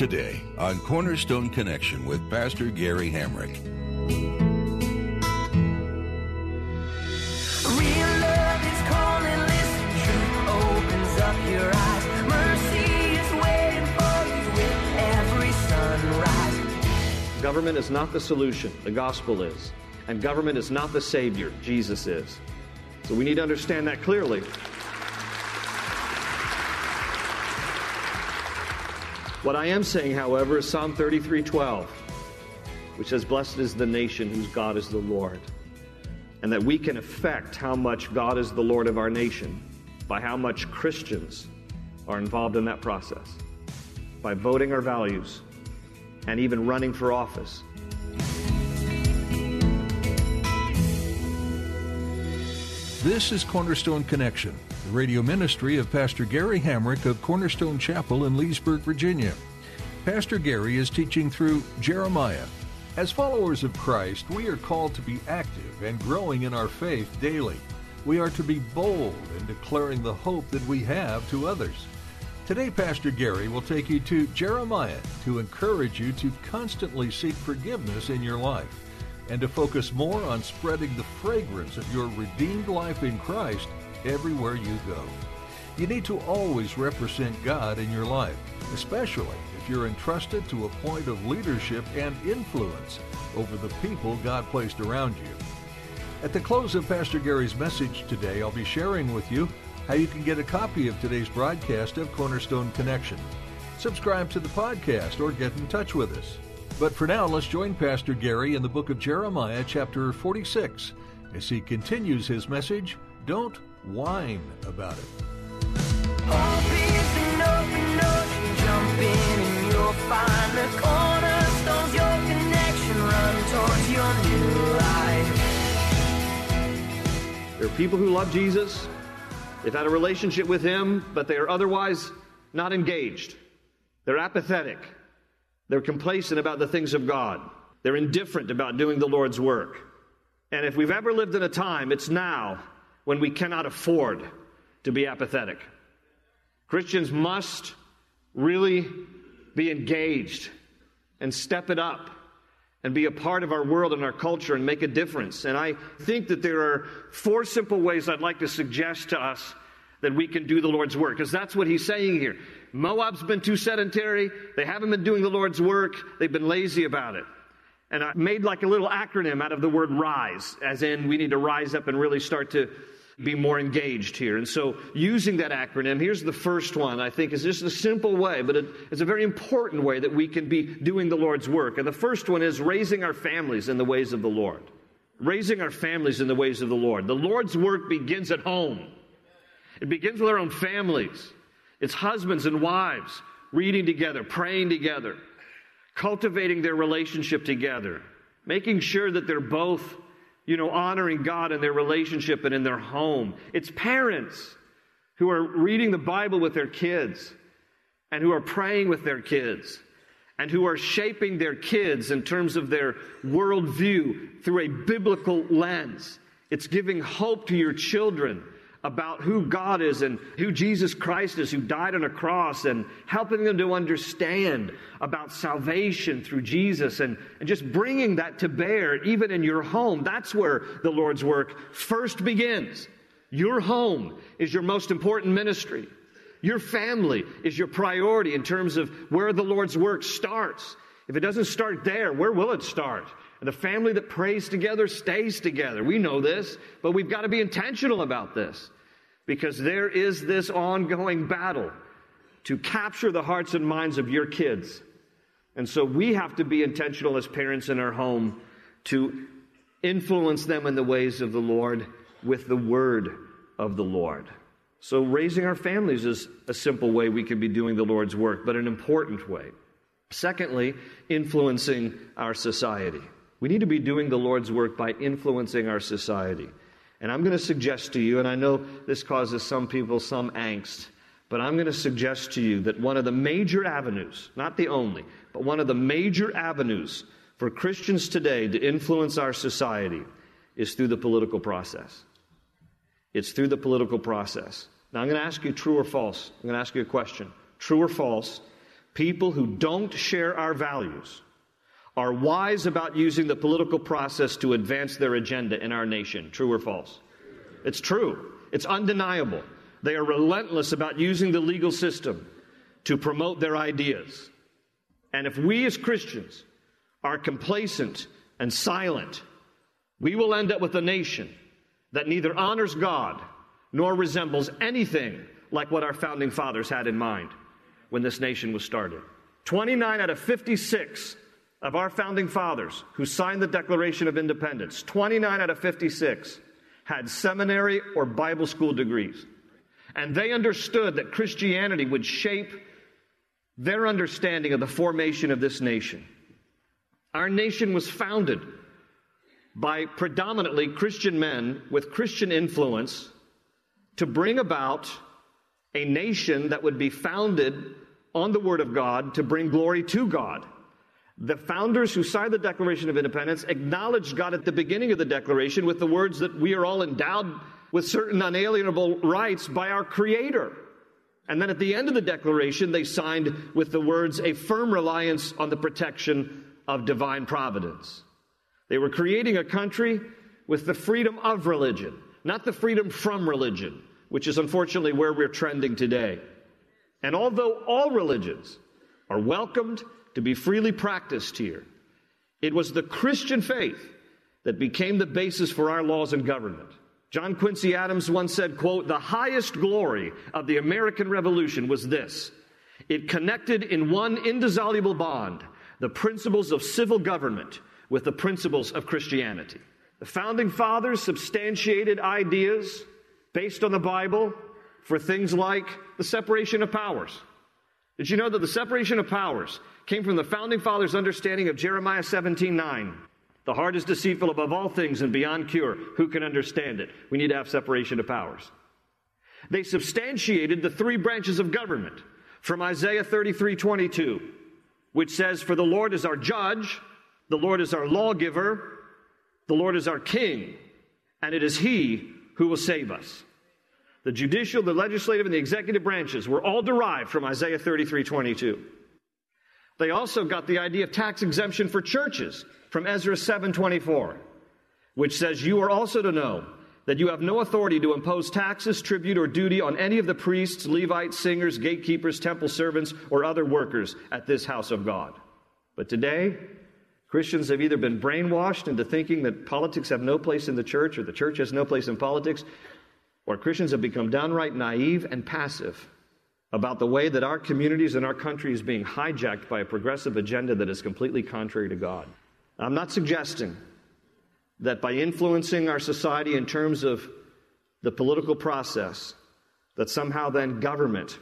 Today on Cornerstone Connection with Pastor Gary Hamrick. Real love is calling, listen, truth opens up your eyes. Mercy is waiting for you with every sunrise. Government is not the solution, the gospel is. And government is not the savior, Jesus is. So we need to understand that clearly. What I am saying, however, is Psalm 33:12, which says, "Blessed is the nation whose God is the Lord." And that we can affect how much God is the Lord of our nation by how much Christians are involved in that process. By voting our values and even running for office. This is Cornerstone Connection, radio ministry of Pastor Gary Hamrick of Cornerstone Chapel in Leesburg, Virginia. Pastor Gary is teaching through Jeremiah. As followers of Christ, we are called to be active and growing in our faith daily. We are to be bold in declaring the hope that we have to others. Today, Pastor Gary will take you to Jeremiah to encourage you to constantly seek forgiveness in your life and to focus more on spreading the fragrance of your redeemed life in Christ everywhere you go. You need to always represent God in your life, especially if you're entrusted to a point of leadership and influence over the people God placed around you. At the close of Pastor Gary's message today, I'll be sharing with you how you can get a copy of today's broadcast of Cornerstone Connection. Subscribe to the podcast or get in touch with us. But for now, let's join Pastor Gary in the book of Jeremiah, chapter 46, as he continues his message Don't Whine About It. There are people who love Jesus, they've had a relationship with Him, but they are otherwise not engaged. They're apathetic. They're complacent about the things of God. They're indifferent about doing the Lord's work. And if we've ever lived in a time, it's now when we cannot afford to be apathetic. Christians must really be engaged and step it up and be a part of our world and our culture and make a difference. And I think that there are four simple ways I'd like to suggest to us that we can do the Lord's work, because that's what he's saying here. Moab's been too sedentary. They haven't been doing the Lord's work. They've been lazy about it. And I made like a little acronym out of the word rise, as in we need to rise up and really start to be more engaged here. And so, using that acronym, here's the first one I think is just a simple way, but it, it's a very important way that we can be doing the Lord's work. And the first one is raising our families in the ways of the Lord. Raising our families in the ways of the Lord. The Lord's work begins at home, it begins with our own families. It's husbands and wives reading together, praying together, cultivating their relationship together, making sure that they're both, you know, honoring God in their relationship and in their home. It's parents who are reading the Bible with their kids and who are praying with their kids and who are shaping their kids in terms of their worldview through a biblical lens. It's giving hope to your children about who God is and who Jesus Christ is, who died on a cross, and helping them to understand about salvation through Jesus and, and just bringing that to bear, even in your home. That's where the Lord's work first begins. Your home is your most important ministry. Your family is your priority in terms of where the Lord's work starts. If it doesn't start there, where will it start? The family that prays together stays together. We know this, but we've got to be intentional about this because there is this ongoing battle to capture the hearts and minds of your kids. And so we have to be intentional as parents in our home to influence them in the ways of the Lord with the word of the Lord. So, raising our families is a simple way we can be doing the Lord's work, but an important way. Secondly, influencing our society. We need to be doing the Lord's work by influencing our society. And I'm going to suggest to you, and I know this causes some people some angst, but I'm going to suggest to you that one of the major avenues, not the only, but one of the major avenues for Christians today to influence our society is through the political process. It's through the political process. Now, I'm going to ask you true or false. I'm going to ask you a question. True or false? People who don't share our values are wise about using the political process to advance their agenda in our nation. True or false? It's true. It's undeniable. They are relentless about using the legal system to promote their ideas. And if we as Christians are complacent and silent, we will end up with a nation that neither honors God nor resembles anything like what our founding fathers had in mind when this nation was started. 29 out of 56 of our founding fathers who signed the Declaration of Independence, 29 out of 56 had seminary or Bible school degrees. And they understood that Christianity would shape their understanding of the formation of this nation. Our nation was founded by predominantly Christian men with Christian influence to bring about a nation that would be founded on the Word of God to bring glory to God. The founders who signed the Declaration of Independence acknowledged God at the beginning of the Declaration with the words that we are all endowed with certain unalienable rights by our Creator. And then at the end of the Declaration, they signed with the words, a firm reliance on the protection of divine providence. They were creating a country with the freedom of religion, not the freedom from religion, which is unfortunately where we're trending today. And although all religions are welcomed to be freely practiced here, it was the Christian faith that became the basis for our laws and government. John Quincy Adams once said, quote, the highest glory of the American Revolution was this. It connected in one indissoluble bond the principles of civil government with the principles of Christianity. The founding fathers substantiated ideas based on the Bible for things like the separation of powers. Did you know that the separation of powers came from the founding fathers' understanding of Jeremiah 17 9? The heart is deceitful above all things and beyond cure. Who can understand it? We need to have separation of powers. They substantiated the three branches of government from Isaiah 33 22, which says, For the Lord is our judge, the Lord is our lawgiver. The Lord is our king. And it is he who will save us. The judicial, the legislative, and the executive branches were all derived from Isaiah 33 22. They also got the idea of tax exemption for churches from Ezra 7 24, which says, You are also to know that you have no authority to impose taxes, tribute, or duty on any of the priests, Levites, singers, gatekeepers, temple servants, or other workers at this house of God. But today, Christians have either been brainwashed into thinking that politics have no place in the church or the church has no place in politics, or Christians have become downright naive and passive about the way that our communities and our country is being hijacked by a progressive agenda that is completely contrary to God. I'm not suggesting that by influencing our society in terms of the political process, that somehow then government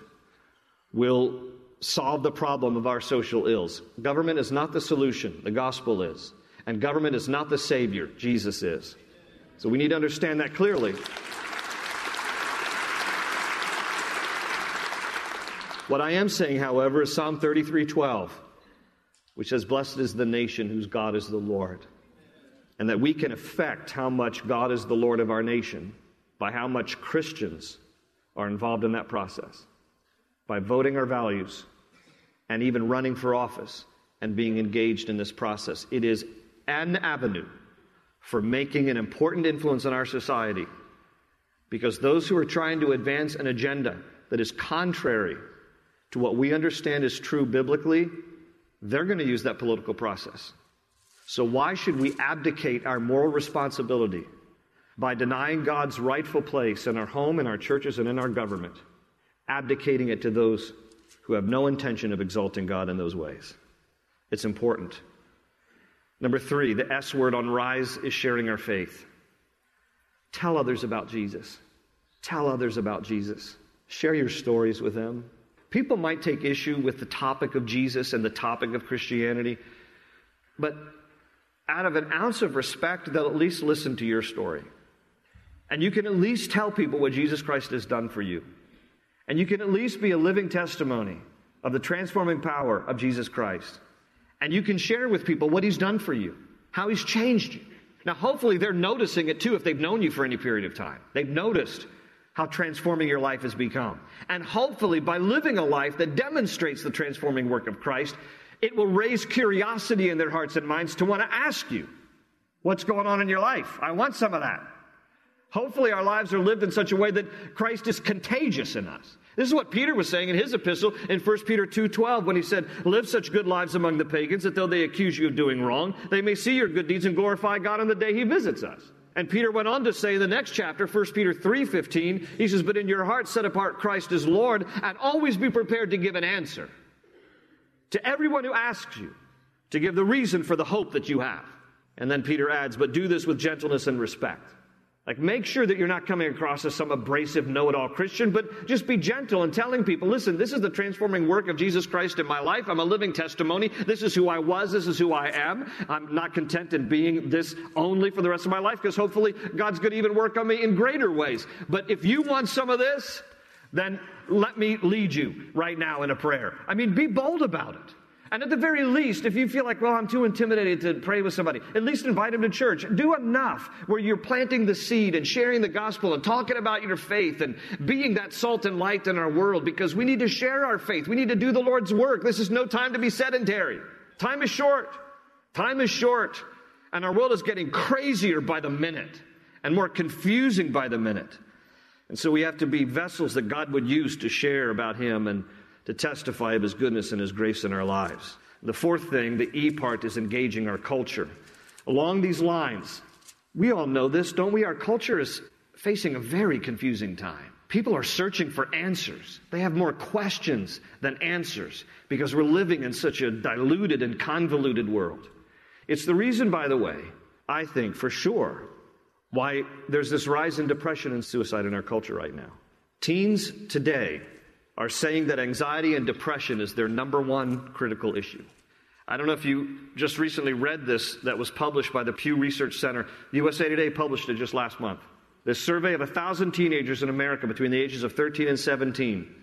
will solve the problem of our social ills. Government is not the solution, the gospel is. And government is not the savior, Jesus is. So we need to understand that clearly. What I am saying, however, is Psalm 33:12, which says, "Blessed is the nation whose God is the Lord." And that we can affect how much God is the Lord of our nation by how much Christians are involved in that process by voting our values and even running for office and being engaged in this process. It is an avenue for making an important influence in our society because those who are trying to advance an agenda that is contrary to what we understand is true biblically, they're going to use that political process. So, why should we abdicate our moral responsibility by denying God's rightful place in our home, in our churches, and in our government? abdicating it to those who have no intention of exalting God in those ways. It's important. Number three, the S word on rise is sharing our faith. Tell others about Jesus. Tell others about Jesus. Share your stories with them. People might take issue with the topic of Jesus and the topic of Christianity, but out of an ounce of respect, they'll at least listen to your story. And you can at least tell people what Jesus Christ has done for you. And you can at least be a living testimony of the transforming power of Jesus Christ. And you can share with people what he's done for you, how he's changed you. Now, hopefully, they're noticing it too if they've known you for any period of time. They've noticed how transforming your life has become. And hopefully, by living a life that demonstrates the transforming work of Christ, it will raise curiosity in their hearts and minds to want to ask you, What's going on in your life? I want some of that. Hopefully, our lives are lived in such a way that Christ is contagious in us. This is what Peter was saying in his epistle in 1 Peter 2:12 when he said, "Live such good lives among the pagans that though they accuse you of doing wrong, they may see your good deeds and glorify God on the day he visits us." And Peter went on to say in the next chapter, 1 Peter 3:15, he says, "But in your heart set apart Christ as Lord and always be prepared to give an answer to everyone who asks you to give the reason for the hope that you have." And then Peter adds, "But do this with gentleness and respect." Like, make sure that you're not coming across as some abrasive, know it all Christian, but just be gentle and telling people, listen, this is the transforming work of Jesus Christ in my life. I'm a living testimony. This is who I was. This is who I am. I'm not content in being this only for the rest of my life because hopefully God's going to even work on me in greater ways. But if you want some of this, then let me lead you right now in a prayer. I mean, be bold about it. And at the very least, if you feel like, well, I'm too intimidated to pray with somebody, at least invite them to church. Do enough where you're planting the seed and sharing the gospel and talking about your faith and being that salt and light in our world because we need to share our faith. We need to do the Lord's work. This is no time to be sedentary. Time is short. Time is short. And our world is getting crazier by the minute and more confusing by the minute. And so we have to be vessels that God would use to share about Him and to testify of His goodness and His grace in our lives. The fourth thing, the E part, is engaging our culture. Along these lines, we all know this, don't we? Our culture is facing a very confusing time. People are searching for answers. They have more questions than answers because we're living in such a diluted and convoluted world. It's the reason, by the way, I think for sure, why there's this rise in depression and suicide in our culture right now. Teens today are saying that anxiety and depression is their number one critical issue. I don't know if you just recently read this that was published by the Pew Research Center. USA Today published it just last month. This survey of 1,000 teenagers in America between the ages of 13 and 17.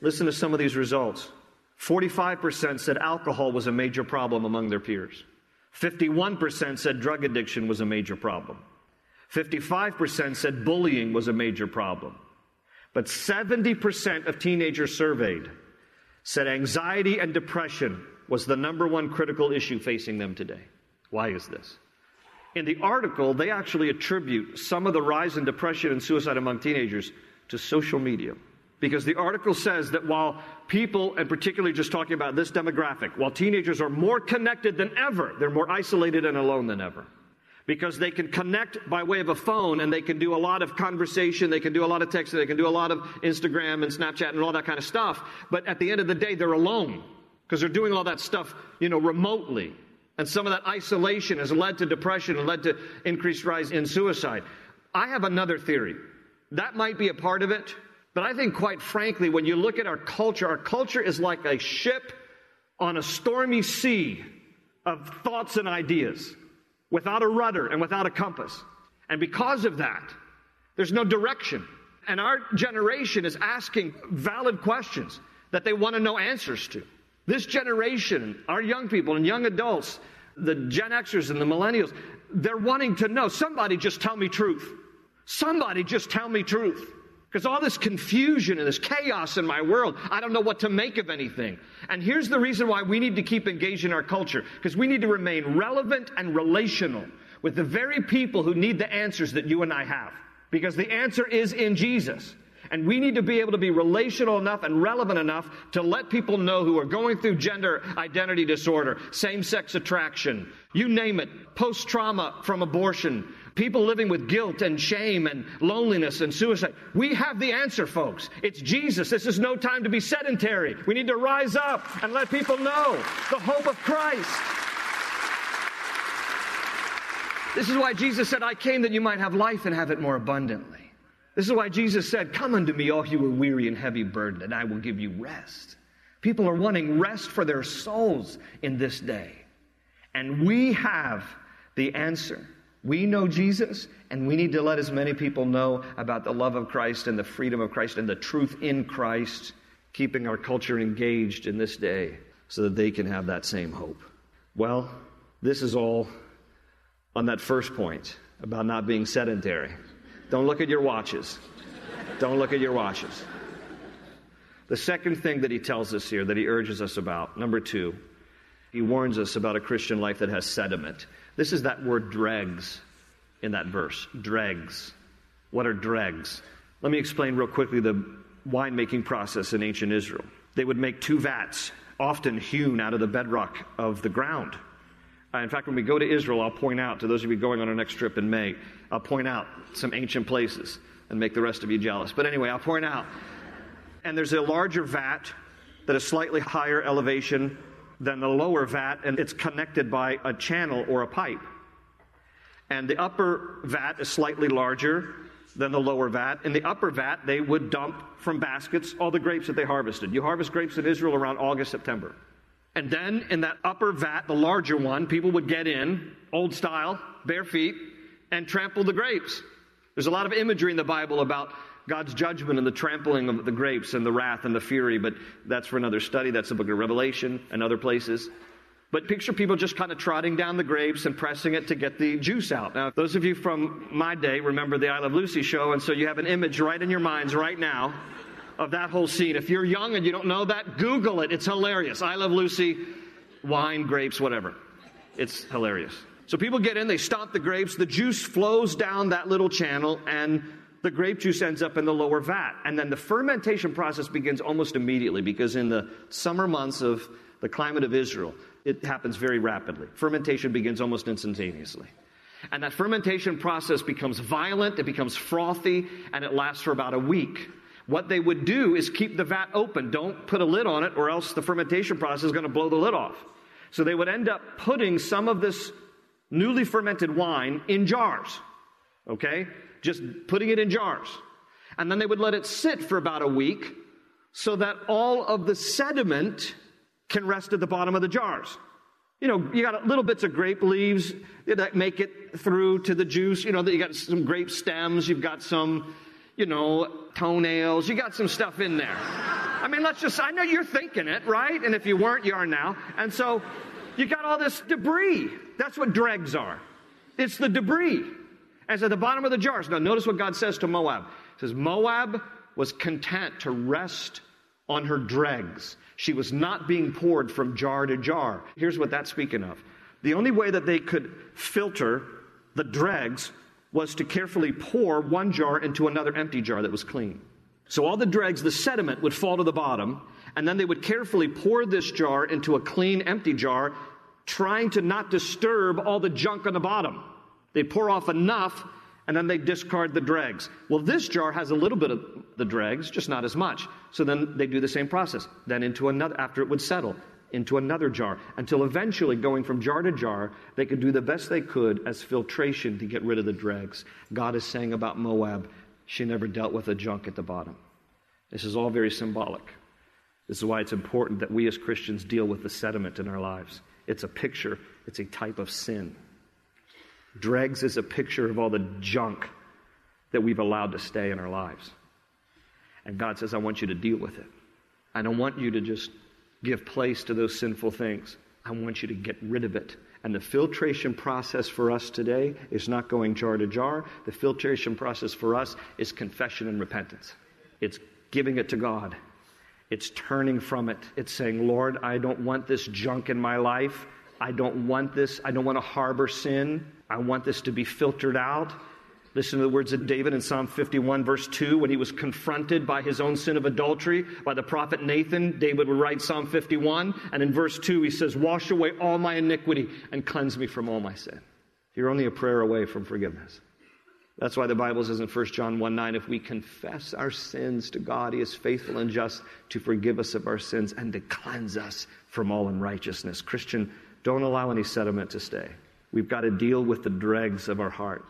Listen to some of these results. 45% said alcohol was a major problem among their peers. 51% said drug addiction was a major problem. 55% said bullying was a major problem. But 70% of teenagers surveyed said anxiety and depression was the number one critical issue facing them today. Why is this? In the article, they actually attribute some of the rise in depression and suicide among teenagers to social media. Because the article says that while people, and particularly just talking about this demographic, while teenagers are more connected than ever, they're more isolated and alone than ever because they can connect by way of a phone and they can do a lot of conversation, they can do a lot of texting, they can do a lot of Instagram and Snapchat and all that kind of stuff. But at the end of the day, they're alone because they're doing all that stuff, you know, remotely. And some of that isolation has led to depression and led to increased rise in suicide. I have another theory. That might be a part of it, but I think quite frankly, when you look at our culture, our culture is like a ship on a stormy sea of thoughts and ideas without a rudder and without a compass. And because of that, there's no direction. And our generation is asking valid questions that they want to know answers to. This generation, our young people and young adults, the Gen Xers and the millennials, they're wanting to know somebody just tell me truth. Somebody just tell me truth. Because all this confusion and this chaos in my world, I don't know what to make of anything. And here's the reason why we need to keep engaged in our culture. Because we need to remain relevant and relational with the very people who need the answers that you and I have. Because the answer is in Jesus. And we need to be able to be relational enough and relevant enough to let people know who are going through gender identity disorder, same sex attraction, you name it, post trauma from abortion, people living with guilt and shame and loneliness and suicide. We have the answer, folks. It's Jesus. This is no time to be sedentary. We need to rise up and let people know the hope of Christ. This is why Jesus said, I came that you might have life and have it more abundantly. This is why Jesus said, Come unto me, all you who are weary and heavy burdened, and I will give you rest. People are wanting rest for their souls in this day. And we have the answer. We know Jesus, and we need to let as many people know about the love of Christ and the freedom of Christ and the truth in Christ, keeping our culture engaged in this day so that they can have that same hope. Well, this is all on that first point about not being sedentary. Don't look at your watches. Don't look at your watches. The second thing that he tells us here, that he urges us about, number two, he warns us about a Christian life that has sediment. This is that word dregs in that verse. Dregs. What are dregs? Let me explain real quickly the winemaking process in ancient Israel. They would make two vats, often hewn out of the bedrock of the ground. Uh, in fact, when we go to Israel, I'll point out to those of you going on our next trip in May, I'll point out some ancient places and make the rest of you jealous. But anyway, I'll point out. And there's a larger vat that is slightly higher elevation than the lower vat, and it's connected by a channel or a pipe. And the upper vat is slightly larger than the lower vat. In the upper vat, they would dump from baskets all the grapes that they harvested. You harvest grapes in Israel around August, September. And then in that upper vat, the larger one, people would get in, old style, bare feet, and trample the grapes. There's a lot of imagery in the Bible about God's judgment and the trampling of the grapes and the wrath and the fury, but that's for another study. That's the book of Revelation and other places. But picture people just kind of trotting down the grapes and pressing it to get the juice out. Now, those of you from my day remember the I Love Lucy show, and so you have an image right in your minds right now of that whole scene. If you're young and you don't know that, Google it. It's hilarious. I Love Lucy, wine, grapes, whatever. It's hilarious. So people get in, they stomp the grapes, the juice flows down that little channel, and the grape juice ends up in the lower vat. And then the fermentation process begins almost immediately because in the summer months of the climate of Israel, it happens very rapidly. Fermentation begins almost instantaneously. And that fermentation process becomes violent, it becomes frothy, and it lasts for about a week. What they would do is keep the vat open. Don't put a lid on it, or else the fermentation process is going to blow the lid off. So they would end up putting some of this newly fermented wine in jars. Okay? Just putting it in jars. And then they would let it sit for about a week so that all of the sediment can rest at the bottom of the jars. You know, you got little bits of grape leaves that make it through to the juice. You know, that you got some grape stems, you've got some, you know, toenails, you got some stuff in there. I mean, let's just, I know you're thinking it, right? And if you weren't, you are now. And so you got all this debris. That's what dregs are. It's the debris. As at the bottom of the jars. Now, notice what God says to Moab. He says, Moab was content to rest on her dregs. She was not being poured from jar to jar. Here's what that's speaking of. The only way that they could filter the dregs was to carefully pour one jar into another empty jar that was clean. So all the dregs, the sediment would fall to the bottom, and then they would carefully pour this jar into a clean, empty jar, trying to not disturb all the junk on the bottom. They pour off enough and then they discard the dregs. Well, this jar has a little bit of the dregs, just not as much. So then they do the same process. Then into another, after it would settle, into another jar, until eventually, going from jar to jar, they could do the best they could as filtration to get rid of the dregs. God is saying about Moab, she never dealt with the junk at the bottom. This is all very symbolic. This is why it's important that we as Christians deal with the sediment in our lives. It's a picture, it's a type of sin. Dregs is a picture of all the junk that we've allowed to stay in our lives. And God says, I want you to deal with it. I don't want you to just give place to those sinful things. I want you to get rid of it. And the filtration process for us today is not going jar to jar. The filtration process for us is confession and repentance. It's giving it to God. It's turning from it. It's saying, Lord, I don't want this junk in my life. I don't want this. I don't want to harbor sin. I want this to be filtered out. Listen to the words of David in Psalm 51, verse 2, when he was confronted by his own sin of adultery by the prophet Nathan. David would write Psalm 51, and in verse 2, he says, Wash away all my iniquity and cleanse me from all my sin. You're only a prayer away from forgiveness. That's why the Bible says in 1 John 1 9, if we confess our sins to God, He is faithful and just to forgive us of our sins and to cleanse us from all unrighteousness. Christian, don't allow any sediment to stay. We've got to deal with the dregs of our heart.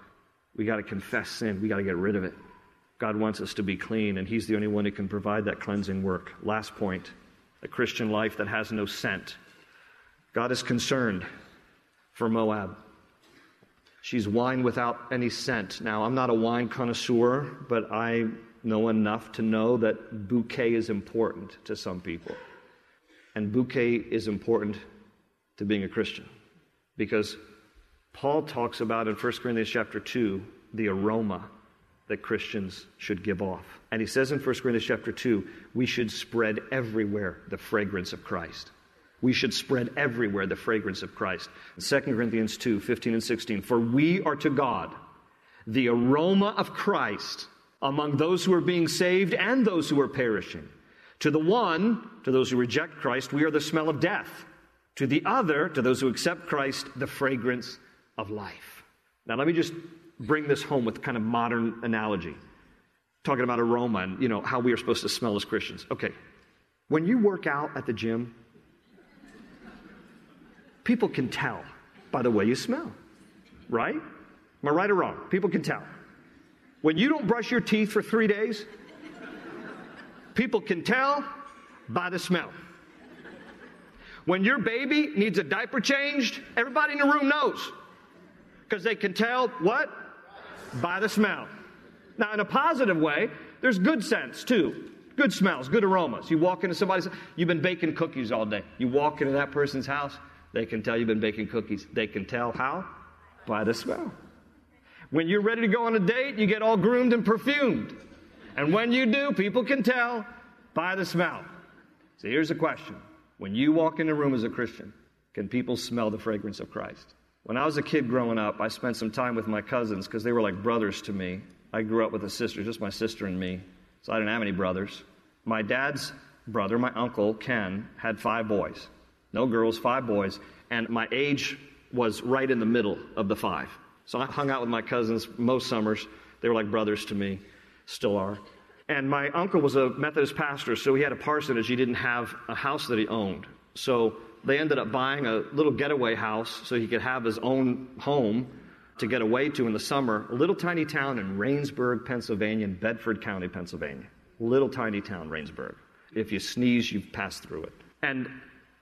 We got to confess sin. We got to get rid of it. God wants us to be clean, and He's the only one who can provide that cleansing work. Last point a Christian life that has no scent. God is concerned for Moab. She's wine without any scent. Now, I'm not a wine connoisseur, but I know enough to know that bouquet is important to some people. And bouquet is important to being a Christian because Paul talks about in 1 Corinthians chapter 2 the aroma that Christians should give off. And he says in 1 Corinthians chapter 2, we should spread everywhere the fragrance of Christ. We should spread everywhere the fragrance of Christ. 2 Corinthians 2 15 and 16. For we are to God the aroma of Christ among those who are being saved and those who are perishing. To the one, to those who reject Christ, we are the smell of death. To the other, to those who accept Christ, the fragrance of life. Now, let me just bring this home with kind of modern analogy, talking about aroma and you know how we are supposed to smell as Christians. Okay, when you work out at the gym, people can tell by the way you smell, right? Am I right or wrong? People can tell. When you don't brush your teeth for three days, people can tell by the smell. When your baby needs a diaper changed, everybody in the room knows. Because they can tell what? By the smell. Now, in a positive way, there's good scents too. Good smells, good aromas. You walk into somebody's, you've been baking cookies all day. You walk into that person's house, they can tell you've been baking cookies. They can tell how? By the smell. When you're ready to go on a date, you get all groomed and perfumed. And when you do, people can tell by the smell. So here's the question When you walk in a room as a Christian, can people smell the fragrance of Christ? When I was a kid growing up, I spent some time with my cousins because they were like brothers to me. I grew up with a sister, just my sister and me, so I didn't have any brothers. My dad's brother, my uncle, Ken, had five boys. No girls, five boys. And my age was right in the middle of the five. So I hung out with my cousins most summers. They were like brothers to me, still are. And my uncle was a Methodist pastor, so he had a parsonage. He didn't have a house that he owned. So they ended up buying a little getaway house so he could have his own home to get away to in the summer. A little tiny town in Rainsburg, Pennsylvania, in Bedford County, Pennsylvania. Little tiny town, Rainsburg. If you sneeze, you've passed through it. And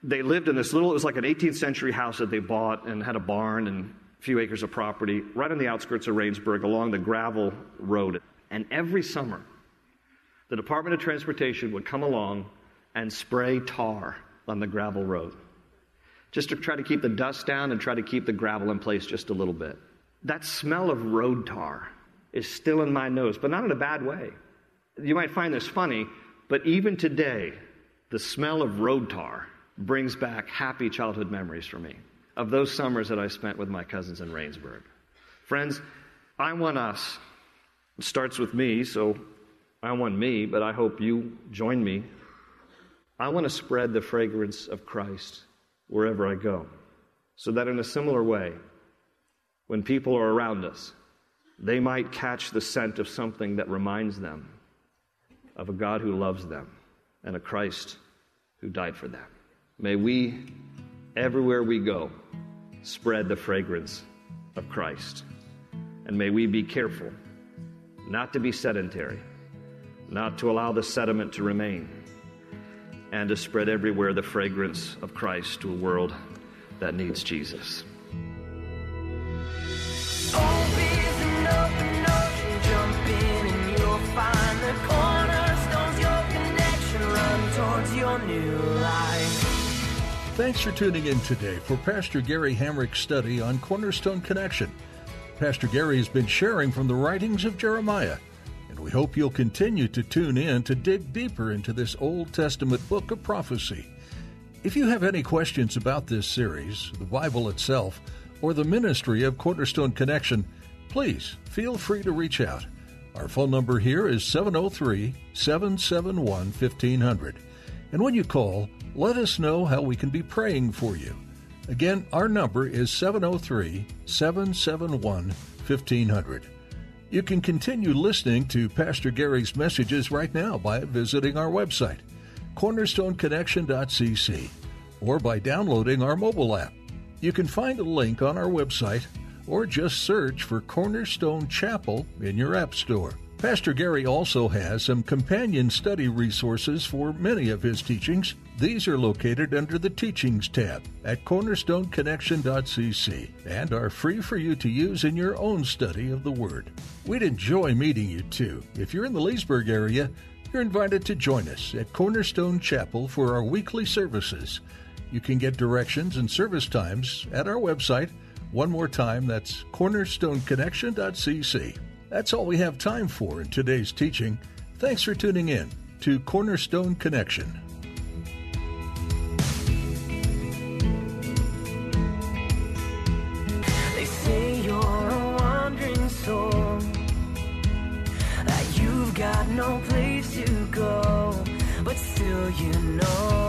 they lived in this little, it was like an 18th century house that they bought and had a barn and a few acres of property right on the outskirts of Rainsburg along the gravel road. And every summer, the Department of Transportation would come along and spray tar on the gravel road just to try to keep the dust down and try to keep the gravel in place just a little bit. That smell of road tar is still in my nose, but not in a bad way. You might find this funny, but even today, the smell of road tar brings back happy childhood memories for me of those summers that I spent with my cousins in Rainsburg. Friends, I want us. It starts with me, so I want me, but I hope you join me. I want to spread the fragrance of Christ wherever I go, so that in a similar way, when people are around us, they might catch the scent of something that reminds them of a God who loves them and a Christ who died for them. May we, everywhere we go, spread the fragrance of Christ. And may we be careful not to be sedentary, not to allow the sediment to remain, and to spread everywhere the fragrance of Christ to a world that needs Jesus. Thanks for tuning in today for Pastor Gary Hamrick's study on Cornerstone Connection. Pastor Gary has been sharing from the writings of Jeremiah, and we hope you'll continue to tune in to dig deeper into this Old Testament book of prophecy. If you have any questions about this series, the Bible itself, or the ministry of Cornerstone Connection, please feel free to reach out. Our phone number here is 703 771 1500. And when you call, let us know how we can be praying for you. Again, our number is 703 771 1500. You can continue listening to Pastor Gary's messages right now by visiting our website, cornerstoneconnection.cc, or by downloading our mobile app. You can find a link on our website or just search for Cornerstone Chapel in your App Store. Pastor Gary also has some companion study resources for many of his teachings. These are located under the Teachings tab at cornerstoneconnection.cc and are free for you to use in your own study of the Word. We'd enjoy meeting you too. If you're in the Leesburg area, you're invited to join us at Cornerstone Chapel for our weekly services. You can get directions and service times at our website. One more time, that's cornerstoneconnection.cc. That's all we have time for in today's teaching. Thanks for tuning in to Cornerstone Connection. They say you're a wandering soul, that you've got no place to go, but still you know